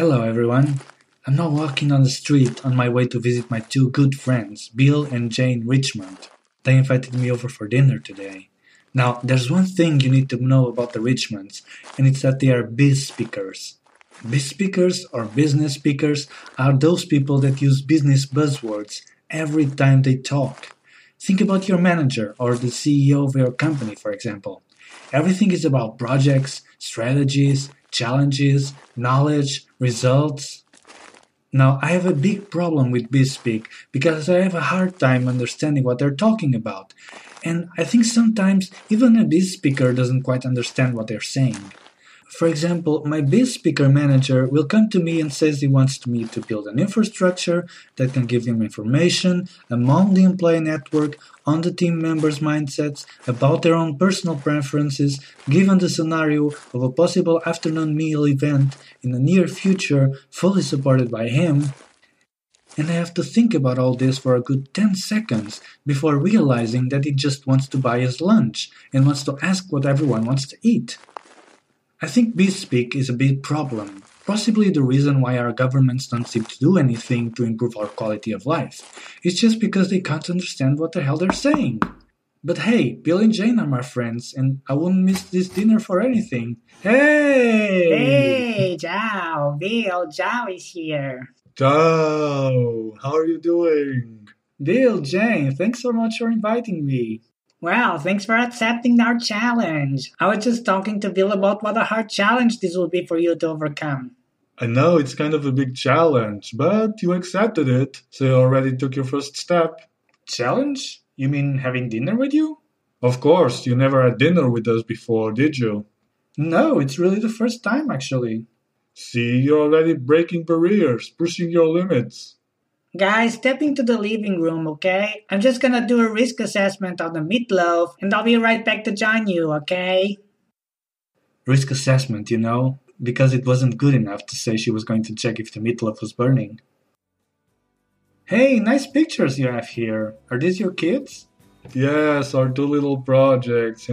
Hello, everyone. I'm now walking on the street on my way to visit my two good friends, Bill and Jane Richmond. They invited me over for dinner today. Now, there's one thing you need to know about the Richmonds, and it's that they are biz speakers. Biz speakers or business speakers are those people that use business buzzwords every time they talk. Think about your manager or the CEO of your company, for example. Everything is about projects, strategies, challenges, knowledge, results. Now, I have a big problem with BizSpeak because I have a hard time understanding what they're talking about. And I think sometimes even a biz speaker doesn't quite understand what they're saying. For example, my biz speaker manager will come to me and says he wants me to build an infrastructure that can give him information among the employee network on the team members' mindsets about their own personal preferences given the scenario of a possible afternoon meal event in the near future fully supported by him and I have to think about all this for a good 10 seconds before realizing that he just wants to buy his lunch and wants to ask what everyone wants to eat. I think BizSpeak is a big problem, possibly the reason why our governments don't seem to do anything to improve our quality of life. It's just because they can't understand what the hell they're saying. But hey, Bill and Jane are my friends, and I wouldn't miss this dinner for anything. Hey! Hey, Zhao, Bill, Zhao is here. Ciao! How are you doing? Bill, Jane, thanks so much for inviting me. Well, thanks for accepting our challenge. I was just talking to Bill about what a hard challenge this will be for you to overcome. I know it's kind of a big challenge, but you accepted it, so you already took your first step. Challenge? You mean having dinner with you? Of course, you never had dinner with us before, did you? No, it's really the first time, actually. See, you're already breaking barriers, pushing your limits. Guys, step into the living room, okay? I'm just gonna do a risk assessment on the meatloaf, and I'll be right back to join you, okay? Risk assessment, you know? Because it wasn't good enough to say she was going to check if the meatloaf was burning. Hey, nice pictures you have here. Are these your kids? Yes, our two little projects.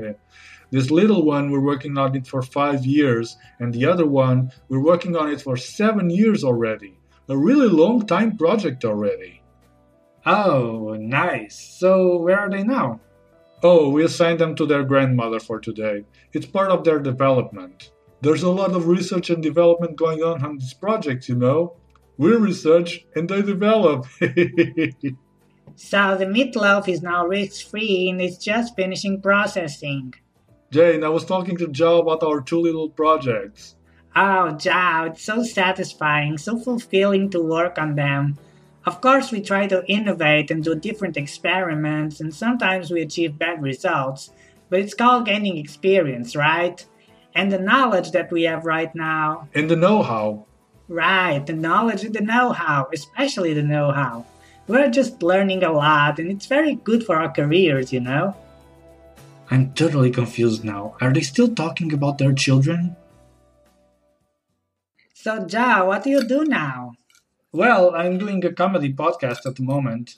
this little one, we're working on it for five years, and the other one, we're working on it for seven years already a really long time project already. Oh, nice. So, where are they now? Oh, we assigned them to their grandmother for today. It's part of their development. There's a lot of research and development going on on this project, you know. We research and they develop. so the meatloaf is now risk free and it's just finishing processing. Jane, I was talking to Joe about our two little projects. Oh, Zhao, it's so satisfying, so fulfilling to work on them. Of course, we try to innovate and do different experiments, and sometimes we achieve bad results, but it's called gaining experience, right? And the knowledge that we have right now. And the know how. Right, the knowledge and the know how, especially the know how. We're just learning a lot, and it's very good for our careers, you know? I'm totally confused now. Are they still talking about their children? So, Ja, what do you do now? Well, I'm doing a comedy podcast at the moment.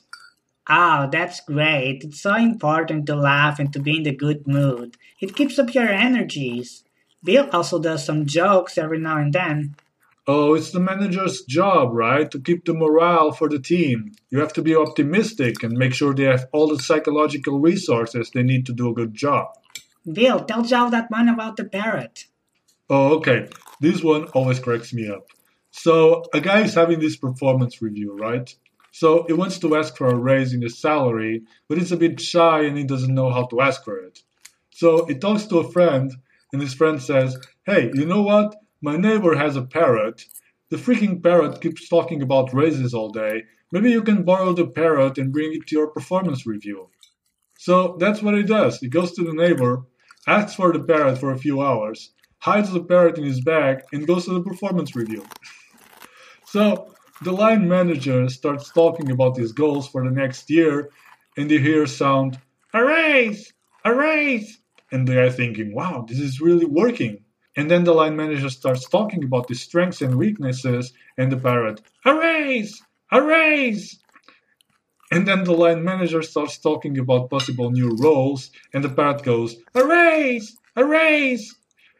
Oh, that's great. It's so important to laugh and to be in the good mood. It keeps up your energies. Bill also does some jokes every now and then. Oh, it's the manager's job, right? To keep the morale for the team. You have to be optimistic and make sure they have all the psychological resources they need to do a good job. Bill, tell Joe that one about the parrot. Oh, okay. This one always cracks me up. So, a guy is having this performance review, right? So, he wants to ask for a raise in his salary, but he's a bit shy and he doesn't know how to ask for it. So, he talks to a friend, and his friend says, Hey, you know what? My neighbor has a parrot. The freaking parrot keeps talking about raises all day. Maybe you can borrow the parrot and bring it to your performance review. So, that's what he does. He goes to the neighbor, asks for the parrot for a few hours, hides the parrot in his bag, and goes to the performance review. So the line manager starts talking about his goals for the next year, and they hear sound, a raise, a raise. And they are thinking, wow, this is really working. And then the line manager starts talking about the strengths and weaknesses, and the parrot, a raise, a raise. And then the line manager starts talking about possible new roles, and the parrot goes, a raise, a raise.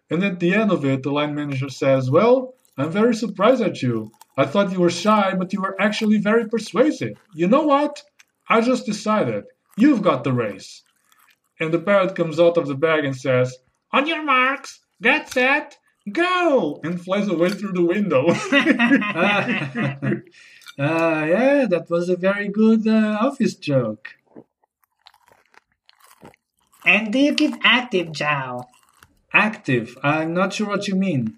And at the end of it, the line manager says, Well, I'm very surprised at you. I thought you were shy, but you were actually very persuasive. You know what? I just decided. You've got the race. And the parrot comes out of the bag and says, On your marks, get set, go! And flies away through the window. uh, yeah, that was a very good uh, office joke. And do you keep active, Zhao? Active? I'm not sure what you mean.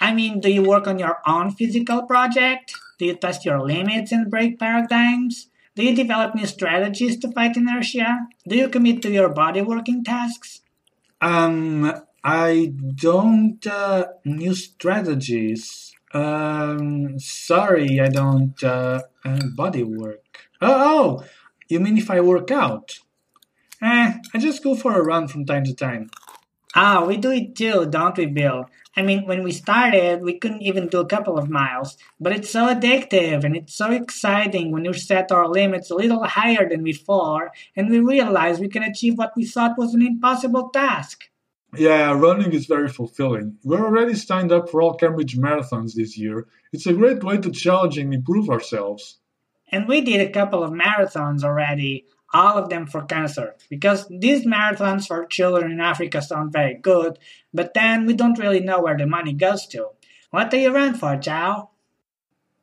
I mean, do you work on your own physical project? Do you test your limits and break paradigms? Do you develop new strategies to fight inertia? Do you commit to your body working tasks? Um, I don't uh, new strategies. Um, sorry, I don't uh, uh, body work. Oh, oh, you mean if I work out? Eh, I just go for a run from time to time. Ah, we do it too, don't we, Bill? I mean, when we started, we couldn't even do a couple of miles, but it's so addictive and it's so exciting when we set our limits a little higher than before and we realize we can achieve what we thought was an impossible task. Yeah, running is very fulfilling. We're already signed up for all Cambridge marathons this year. It's a great way to challenge and improve ourselves. And we did a couple of marathons already, all of them for cancer, because these marathons for children in Africa sound very good, but then we don't really know where the money goes to. What do you run for, Zhao?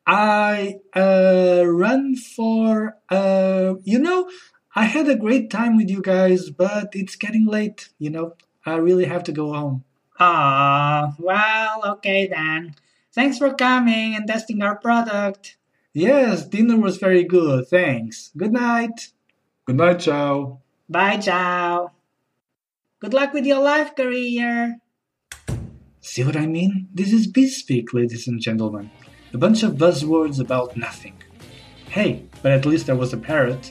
I uh, run for, uh, you know, I had a great time with you guys, but it's getting late, you know. I really have to go home. Ah, well, okay then. Thanks for coming and testing our product. Yes, dinner was very good, thanks. Good night. Good night, Zhao. Bye, Zhao. Good luck with your life career. See what I mean? This is biz Speak, ladies and gentlemen. A bunch of buzzwords about nothing. Hey, but at least there was a parrot.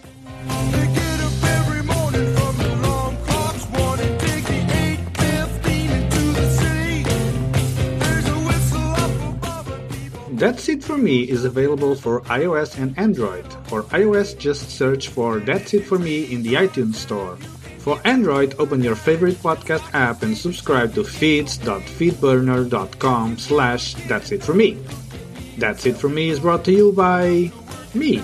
That's It For Me is available for iOS and Android. For iOS, just search for That's It For Me in the iTunes Store. For Android, open your favorite podcast app and subscribe to feeds.feedburner.com slash That's It For Me. That's It For Me is brought to you by me,